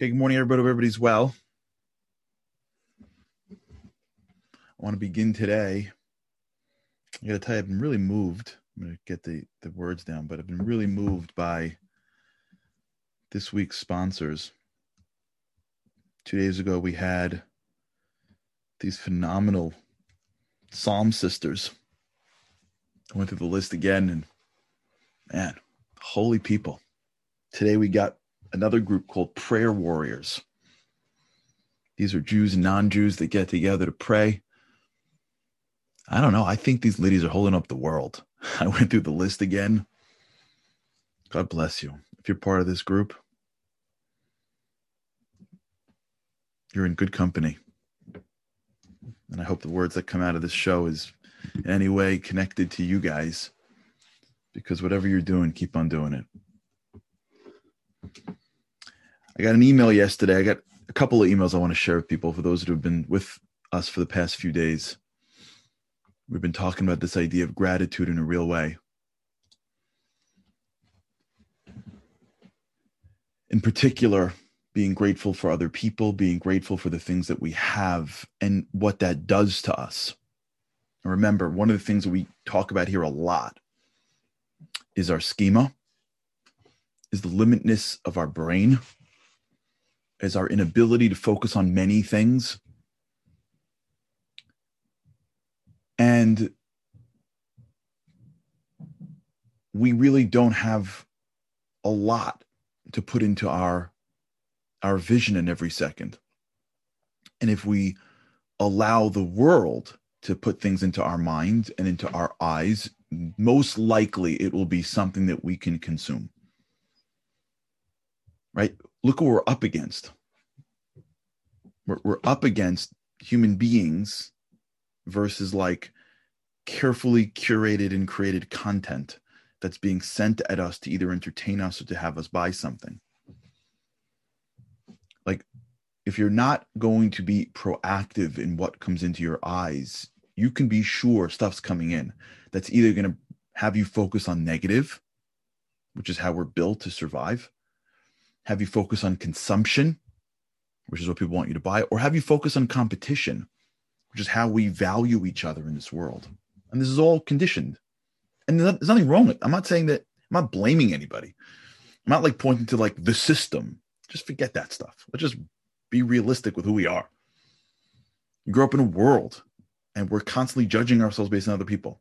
Okay, good morning, everybody. Everybody's well. I want to begin today. I got to tell you, I've been really moved. I'm going to get the, the words down, but I've been really moved by this week's sponsors. Two days ago, we had these phenomenal Psalm sisters. I went through the list again, and man, holy people. Today, we got another group called Prayer Warriors. These are Jews and non Jews that get together to pray. I don't know. I think these ladies are holding up the world. I went through the list again. God bless you. If you're part of this group, you're in good company. And I hope the words that come out of this show is in any way connected to you guys. Because whatever you're doing, keep on doing it. I got an email yesterday. I got a couple of emails I want to share with people for those who have been with us for the past few days. We've been talking about this idea of gratitude in a real way. In particular, being grateful for other people, being grateful for the things that we have, and what that does to us. And remember, one of the things that we talk about here a lot is our schema, is the limitness of our brain, is our inability to focus on many things. And we really don't have a lot to put into our our vision in every second. And if we allow the world to put things into our mind and into our eyes, most likely it will be something that we can consume. Right? Look what we're up against. We're, we're up against human beings versus like carefully curated and created content that's being sent at us to either entertain us or to have us buy something like if you're not going to be proactive in what comes into your eyes, you can be sure stuff's coming in that's either going to have you focus on negative, which is how we're built to survive, have you focus on consumption, which is what people want you to buy, or have you focus on competition, which is how we value each other in this world. And this is all conditioned. And there's nothing wrong with it. I'm not saying that, I'm not blaming anybody. I'm not like pointing to like the system just forget that stuff. Let's just be realistic with who we are. You grow up in a world and we're constantly judging ourselves based on other people.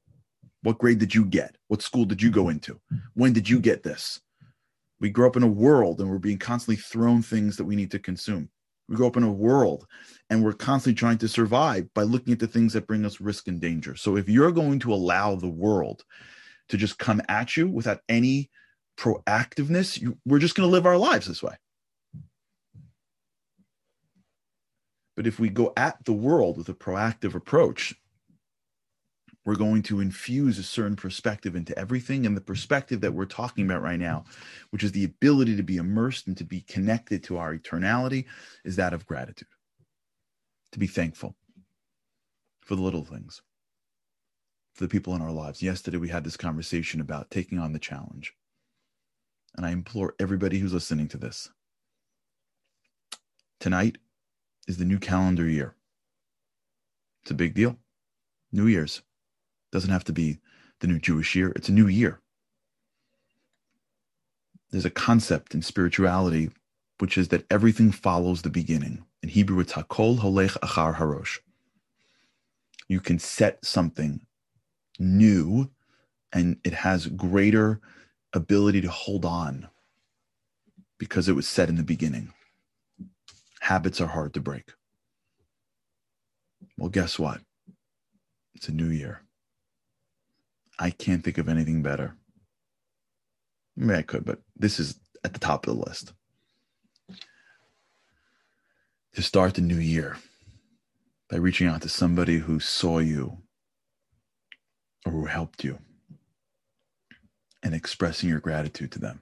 What grade did you get? What school did you go into? When did you get this? We grow up in a world and we're being constantly thrown things that we need to consume. We grow up in a world and we're constantly trying to survive by looking at the things that bring us risk and danger. So if you're going to allow the world to just come at you without any proactiveness, you, we're just going to live our lives this way. But if we go at the world with a proactive approach, we're going to infuse a certain perspective into everything. And the perspective that we're talking about right now, which is the ability to be immersed and to be connected to our eternality, is that of gratitude. To be thankful for the little things, for the people in our lives. Yesterday, we had this conversation about taking on the challenge. And I implore everybody who's listening to this tonight, is the new calendar year. It's a big deal. New Year's doesn't have to be the new Jewish year, it's a new year. There's a concept in spirituality which is that everything follows the beginning. In Hebrew, it's Hakol Holech Achar Harosh. You can set something new and it has greater ability to hold on because it was set in the beginning habits are hard to break. Well, guess what? It's a new year. I can't think of anything better. Maybe I could, but this is at the top of the list. To start the new year by reaching out to somebody who saw you or who helped you and expressing your gratitude to them.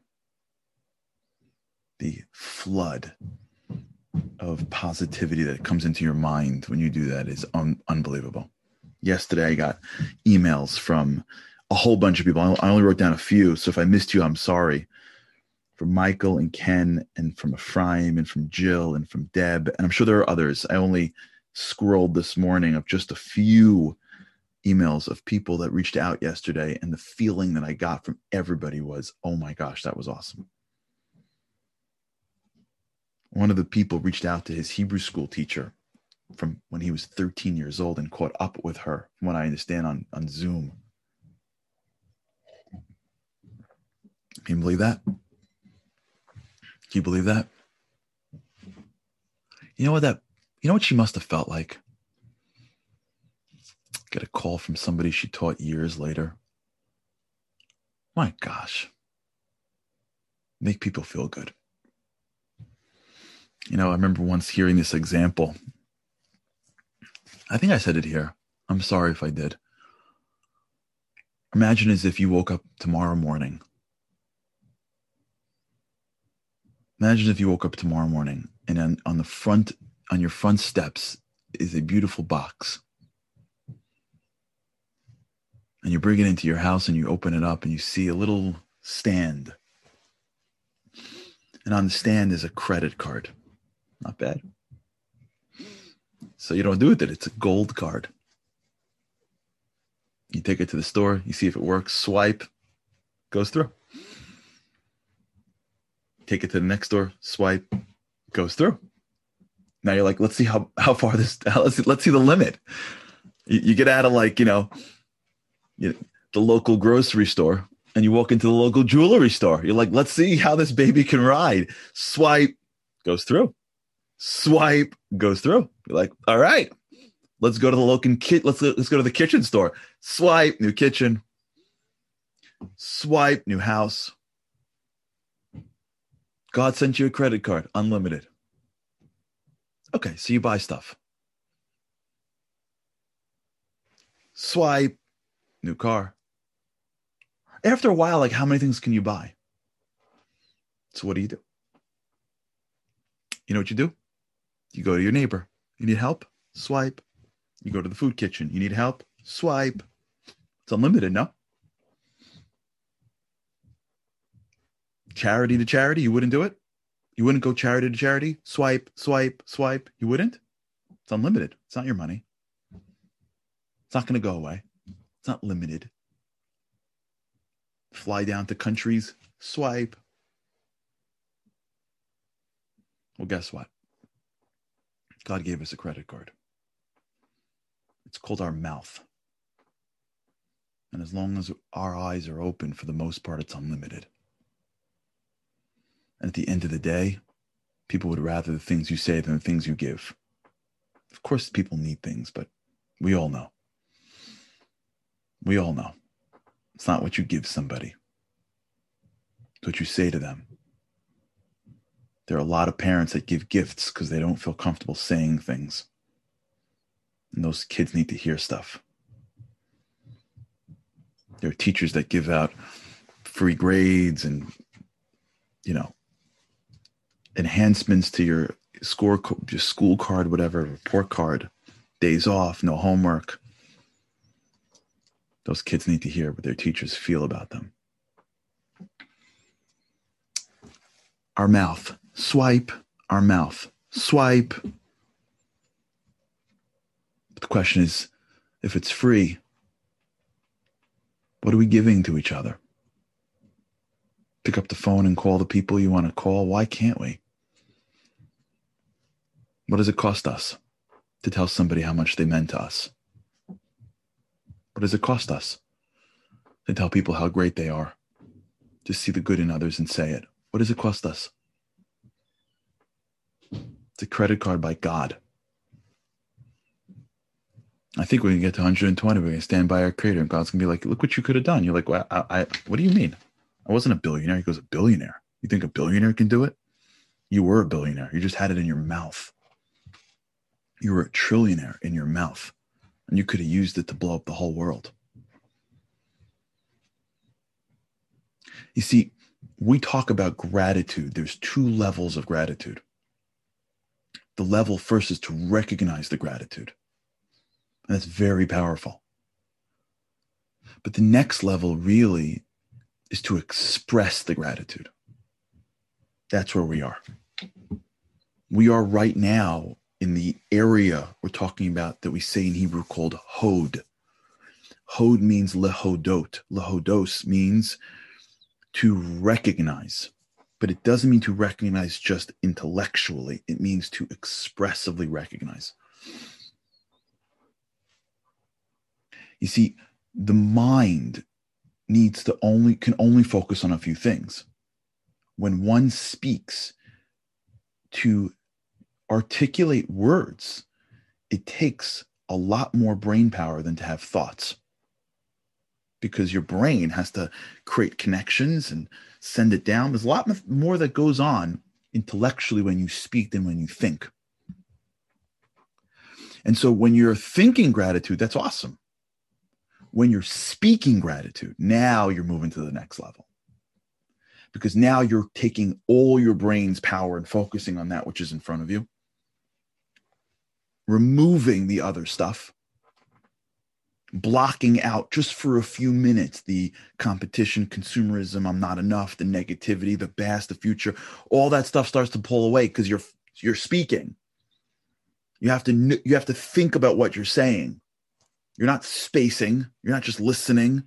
The flood of positivity that comes into your mind when you do that is un- unbelievable. Yesterday, I got emails from a whole bunch of people. I only wrote down a few, so if I missed you, I'm sorry. from Michael and Ken and from Ephraim and from Jill and from Deb. And I'm sure there are others. I only scrolled this morning of just a few emails of people that reached out yesterday. And the feeling that I got from everybody was, oh my gosh, that was awesome. One of the people reached out to his Hebrew school teacher from when he was 13 years old and caught up with her, from what I understand, on, on Zoom. Can you believe that? Can you believe that? You know what that you know what she must have felt like? Get a call from somebody she taught years later. My gosh. Make people feel good. You know, I remember once hearing this example. I think I said it here. I'm sorry if I did. Imagine as if you woke up tomorrow morning Imagine if you woke up tomorrow morning and on, on the front, on your front steps is a beautiful box. And you bring it into your house and you open it up and you see a little stand. And on the stand is a credit card. Not bad. So you don't do it that it's a gold card. You take it to the store, you see if it works, swipe, goes through take it to the next door, swipe, goes through. Now you're like, let's see how how far this. Let's see, let's see the limit. You, you get out of like you know, you know, the local grocery store, and you walk into the local jewelry store. You're like, let's see how this baby can ride. Swipe, goes through. Swipe, goes through. You're like, all right, let's go to the local kit. Let's let's go to the kitchen store. Swipe, new kitchen. Swipe, new house. God sent you a credit card, unlimited. Okay, so you buy stuff. Swipe, new car. After a while, like how many things can you buy? So what do you do? You know what you do? You go to your neighbor. You need help? Swipe. You go to the food kitchen. You need help? Swipe. It's unlimited, no? charity to charity, you wouldn't do it? You wouldn't go charity to charity? Swipe, swipe, swipe. You wouldn't? It's unlimited. It's not your money. It's not going to go away. It's not limited. Fly down to countries, swipe. Well, guess what? God gave us a credit card. It's called our mouth. And as long as our eyes are open, for the most part, it's unlimited. And at the end of the day, people would rather the things you say than the things you give. Of course, people need things, but we all know. We all know. It's not what you give somebody, it's what you say to them. There are a lot of parents that give gifts because they don't feel comfortable saying things. And those kids need to hear stuff. There are teachers that give out free grades and, you know, enhancements to your score, your school card, whatever, report card, days off, no homework. Those kids need to hear what their teachers feel about them. Our mouth, swipe, our mouth, swipe. But the question is if it's free, what are we giving to each other? Pick up the phone and call the people you want to call. Why can't we? What does it cost us to tell somebody how much they meant to us? What does it cost us to tell people how great they are? To see the good in others and say it. What does it cost us? It's a credit card by God. I think we get to 120, we're going to stand by our creator and God's going to be like, look what you could have done. You're like, well, I, I, what do you mean? I wasn't a billionaire. He goes, a billionaire. You think a billionaire can do it? You were a billionaire. You just had it in your mouth you were a trillionaire in your mouth and you could have used it to blow up the whole world. You see, we talk about gratitude. There's two levels of gratitude. The level first is to recognize the gratitude. And that's very powerful. But the next level really is to express the gratitude. That's where we are. We are right now in the area we're talking about that we say in Hebrew called Hod. Hod means lehodot. Lehodos means to recognize, but it doesn't mean to recognize just intellectually. It means to expressively recognize. You see, the mind needs to only can only focus on a few things. When one speaks to articulate words, it takes a lot more brain power than to have thoughts because your brain has to create connections and send it down. There's a lot more that goes on intellectually when you speak than when you think. And so when you're thinking gratitude, that's awesome. When you're speaking gratitude, now you're moving to the next level. Because now you're taking all your brain's power and focusing on that which is in front of you, removing the other stuff blocking out just for a few minutes the competition, consumerism, I'm not enough, the negativity, the past, the future, all that stuff starts to pull away because you're you're speaking. You have to you have to think about what you're saying. You're not spacing, you're not just listening.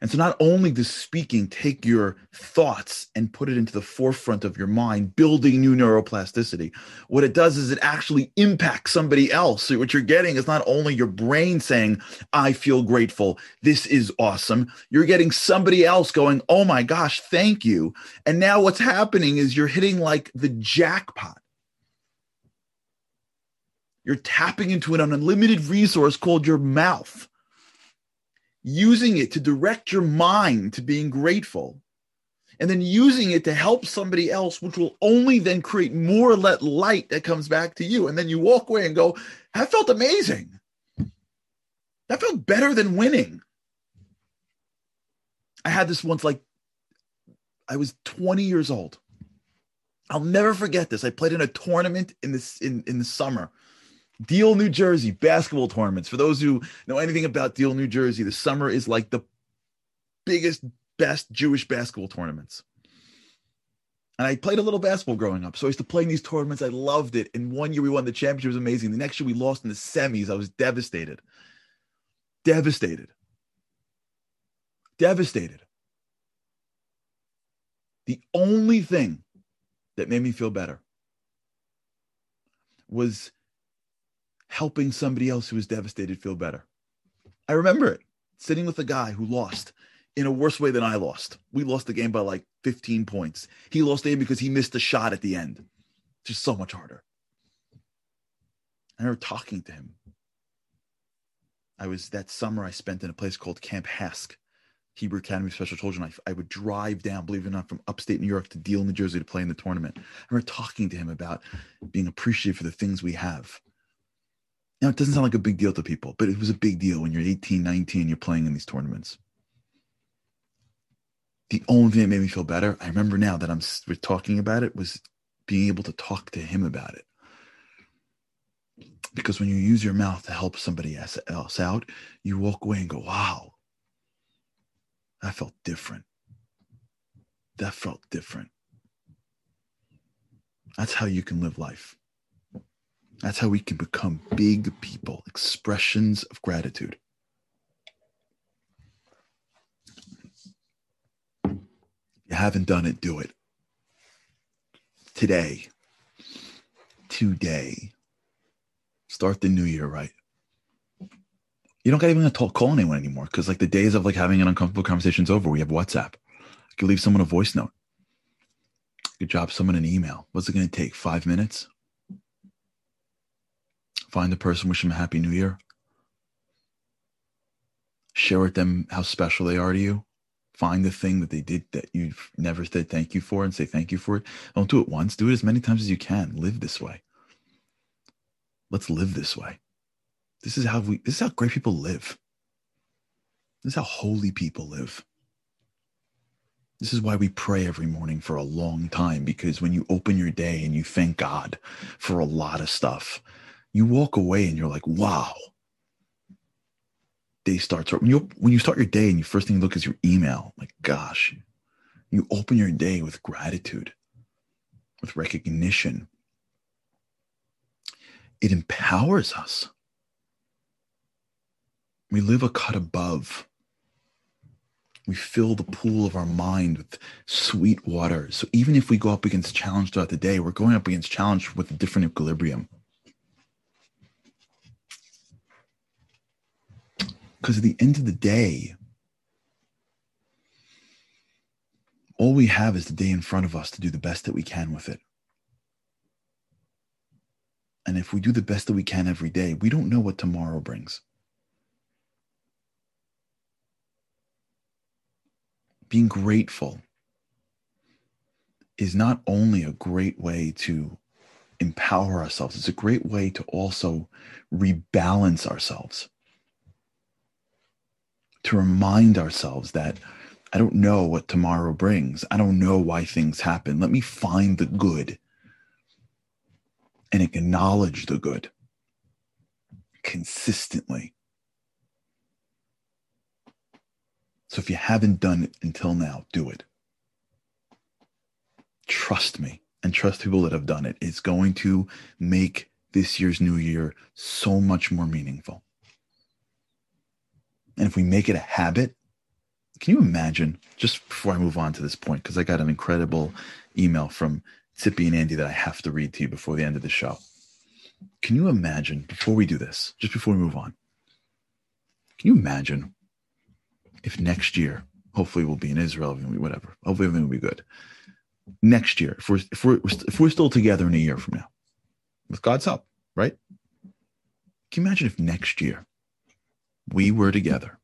And so, not only does speaking take your thoughts and put it into the forefront of your mind, building new neuroplasticity, what it does is it actually impacts somebody else. So, what you're getting is not only your brain saying, I feel grateful, this is awesome. You're getting somebody else going, Oh my gosh, thank you. And now, what's happening is you're hitting like the jackpot. You're tapping into an unlimited resource called your mouth using it to direct your mind to being grateful and then using it to help somebody else, which will only then create more let light that comes back to you. And then you walk away and go, that felt amazing. That felt better than winning. I had this once, like, I was 20 years old. I'll never forget this. I played in a tournament in this in, in the summer Deal, New Jersey basketball tournaments. For those who know anything about Deal, New Jersey, the summer is like the biggest, best Jewish basketball tournaments. And I played a little basketball growing up. So I used to play in these tournaments. I loved it. And one year we won the championship. It was amazing. The next year we lost in the semis. I was devastated. Devastated. Devastated. The only thing that made me feel better was helping somebody else who was devastated feel better. I remember it sitting with a guy who lost in a worse way than I lost. We lost the game by like 15 points. He lost the game because he missed a shot at the end. Just so much harder. I remember talking to him. I was that summer I spent in a place called Camp HASC, Hebrew Academy of Special Children. I, I would drive down, believe it or not, from upstate New York to Deal, New Jersey to play in the tournament. I remember talking to him about being appreciative for the things we have now, it doesn't sound like a big deal to people, but it was a big deal when you're 18, 19, you're playing in these tournaments. The only thing that made me feel better, I remember now that I'm we're talking about it, was being able to talk to him about it. Because when you use your mouth to help somebody else out, you walk away and go, wow, that felt different. That felt different. That's how you can live life. That's how we can become big people, expressions of gratitude. If you haven't done it, do it. Today. Today. Start the new year right. You don't got even to call anyone anymore because like the days of like having an uncomfortable conversations over. We have WhatsApp. You can leave someone a voice note. You could drop someone an email. What's it going to take? Five minutes? Find the person, wish them a happy new year. Share with them how special they are to you. Find the thing that they did that you've never said thank you for and say thank you for it. Don't do it once, do it as many times as you can. Live this way. Let's live this way. This is how we this is how great people live. This is how holy people live. This is why we pray every morning for a long time because when you open your day and you thank God for a lot of stuff, you walk away and you're like, wow. Day starts when you when you start your day and you first thing you look is your email. Like, gosh, You open your day with gratitude, with recognition. It empowers us. We live a cut above. We fill the pool of our mind with sweet water. So even if we go up against challenge throughout the day, we're going up against challenge with a different equilibrium. Because at the end of the day, all we have is the day in front of us to do the best that we can with it. And if we do the best that we can every day, we don't know what tomorrow brings. Being grateful is not only a great way to empower ourselves, it's a great way to also rebalance ourselves to remind ourselves that I don't know what tomorrow brings. I don't know why things happen. Let me find the good and acknowledge the good consistently. So if you haven't done it until now, do it. Trust me and trust people that have done it. It's going to make this year's new year so much more meaningful. And if we make it a habit, can you imagine, just before I move on to this point, because I got an incredible email from Tippy and Andy that I have to read to you before the end of the show. Can you imagine, before we do this, just before we move on, can you imagine if next year, hopefully we'll be in Israel, whatever, hopefully everything will be good. Next year, if we're, if we're, if we're still together in a year from now, with God's help, right? Can you imagine if next year we were together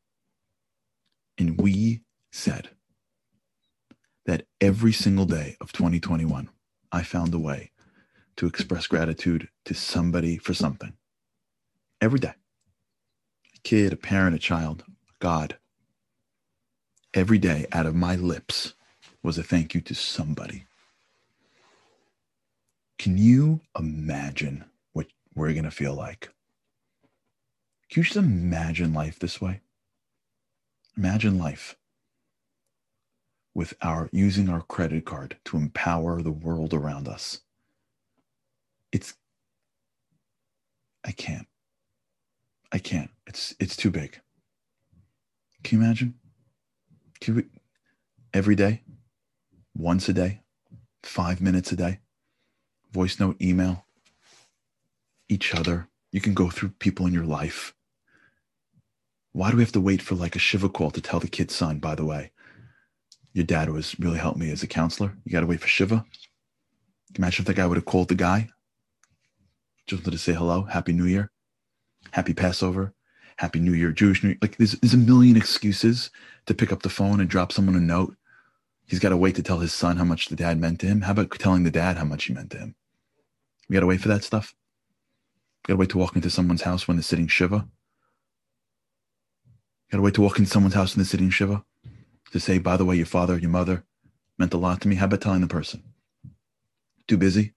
and we said that every single day of 2021, I found a way to express gratitude to somebody for something. Every day. A kid, a parent, a child, God. Every day out of my lips was a thank you to somebody. Can you imagine what we're going to feel like? Can you just imagine life this way? Imagine life with our using our credit card to empower the world around us. It's I can't. I can't. It's it's too big. Can you imagine? Can we every day, once a day, five minutes a day, voice note, email, each other. You can go through people in your life why do we have to wait for like a Shiva call to tell the kid's son, by the way, your dad was really helped me as a counselor? You got to wait for Shiva. Imagine if that guy would have called the guy. Just wanted to say hello, Happy New Year, Happy Passover, Happy New Year, Jewish New Year. Like there's, there's a million excuses to pick up the phone and drop someone a note. He's got to wait to tell his son how much the dad meant to him. How about telling the dad how much he meant to him? We got to wait for that stuff. We got to wait to walk into someone's house when they're sitting Shiva gotta wait to walk into someone's house in the city in Shiva to say, by the way, your father, your mother meant a lot to me. How about telling the person? Too busy?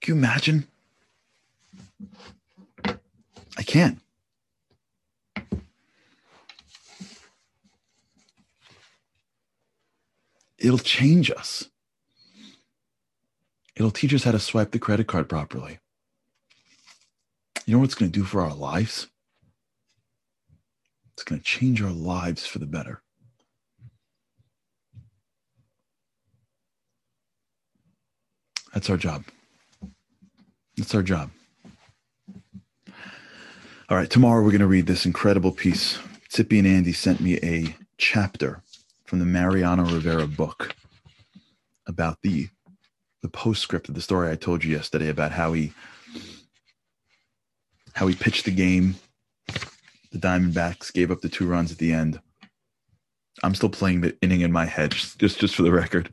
Can you imagine? I can't. It'll change us. It'll teach us how to swipe the credit card properly. You know what it's going to do for our lives? It's going to change our lives for the better. That's our job. That's our job. All right, tomorrow we're going to read this incredible piece. Tippy and Andy sent me a chapter from the Mariano Rivera book about the the postscript of the story I told you yesterday about how he how he pitched the game the Diamondbacks gave up the two runs at the end. I'm still playing the inning in my head, just just for the record.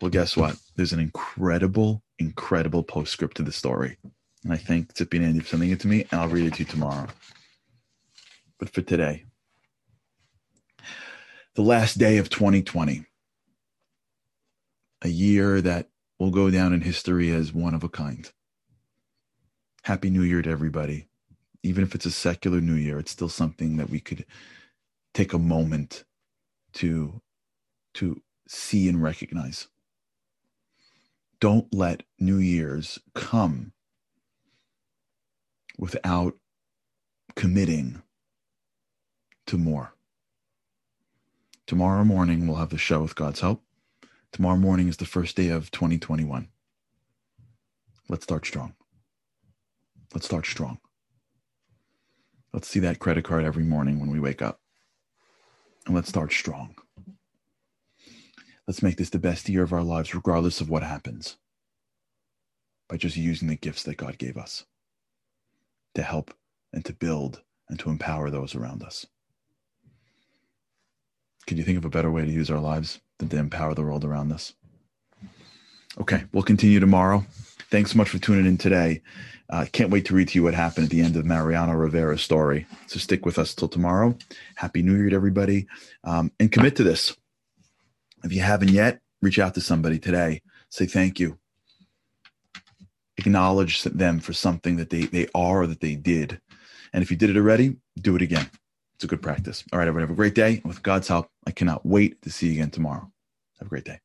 Well, guess what? There's an incredible, incredible postscript to the story. And I thank Tippy and Andy for sending it to me, and I'll read it to you tomorrow. But for today, the last day of 2020, a year that will go down in history as one of a kind. Happy New Year to everybody even if it's a secular new year, it's still something that we could take a moment to to see and recognize. Don't let New Year's come without committing to more. Tomorrow morning, we'll have the show with God's help. Tomorrow morning is the first day of 2021. Let's start strong. Let's start strong. Let's see that credit card every morning when we wake up. And let's start strong. Let's make this the best year of our lives, regardless of what happens, by just using the gifts that God gave us to help and to build and to empower those around us. Can you think of a better way to use our lives than to empower the world around us? Okay, we'll continue tomorrow. Thanks so much for tuning in today. Uh, can't wait to read to you what happened at the end of Mariano Rivera's story. So stick with us till tomorrow. Happy New Year to everybody. Um, and commit to this. If you haven't yet, reach out to somebody today. Say thank you. Acknowledge them for something that they, they are or that they did. And if you did it already, do it again. It's a good practice. All right, everyone, have a great day. With God's help, I cannot wait to see you again tomorrow. Have a great day.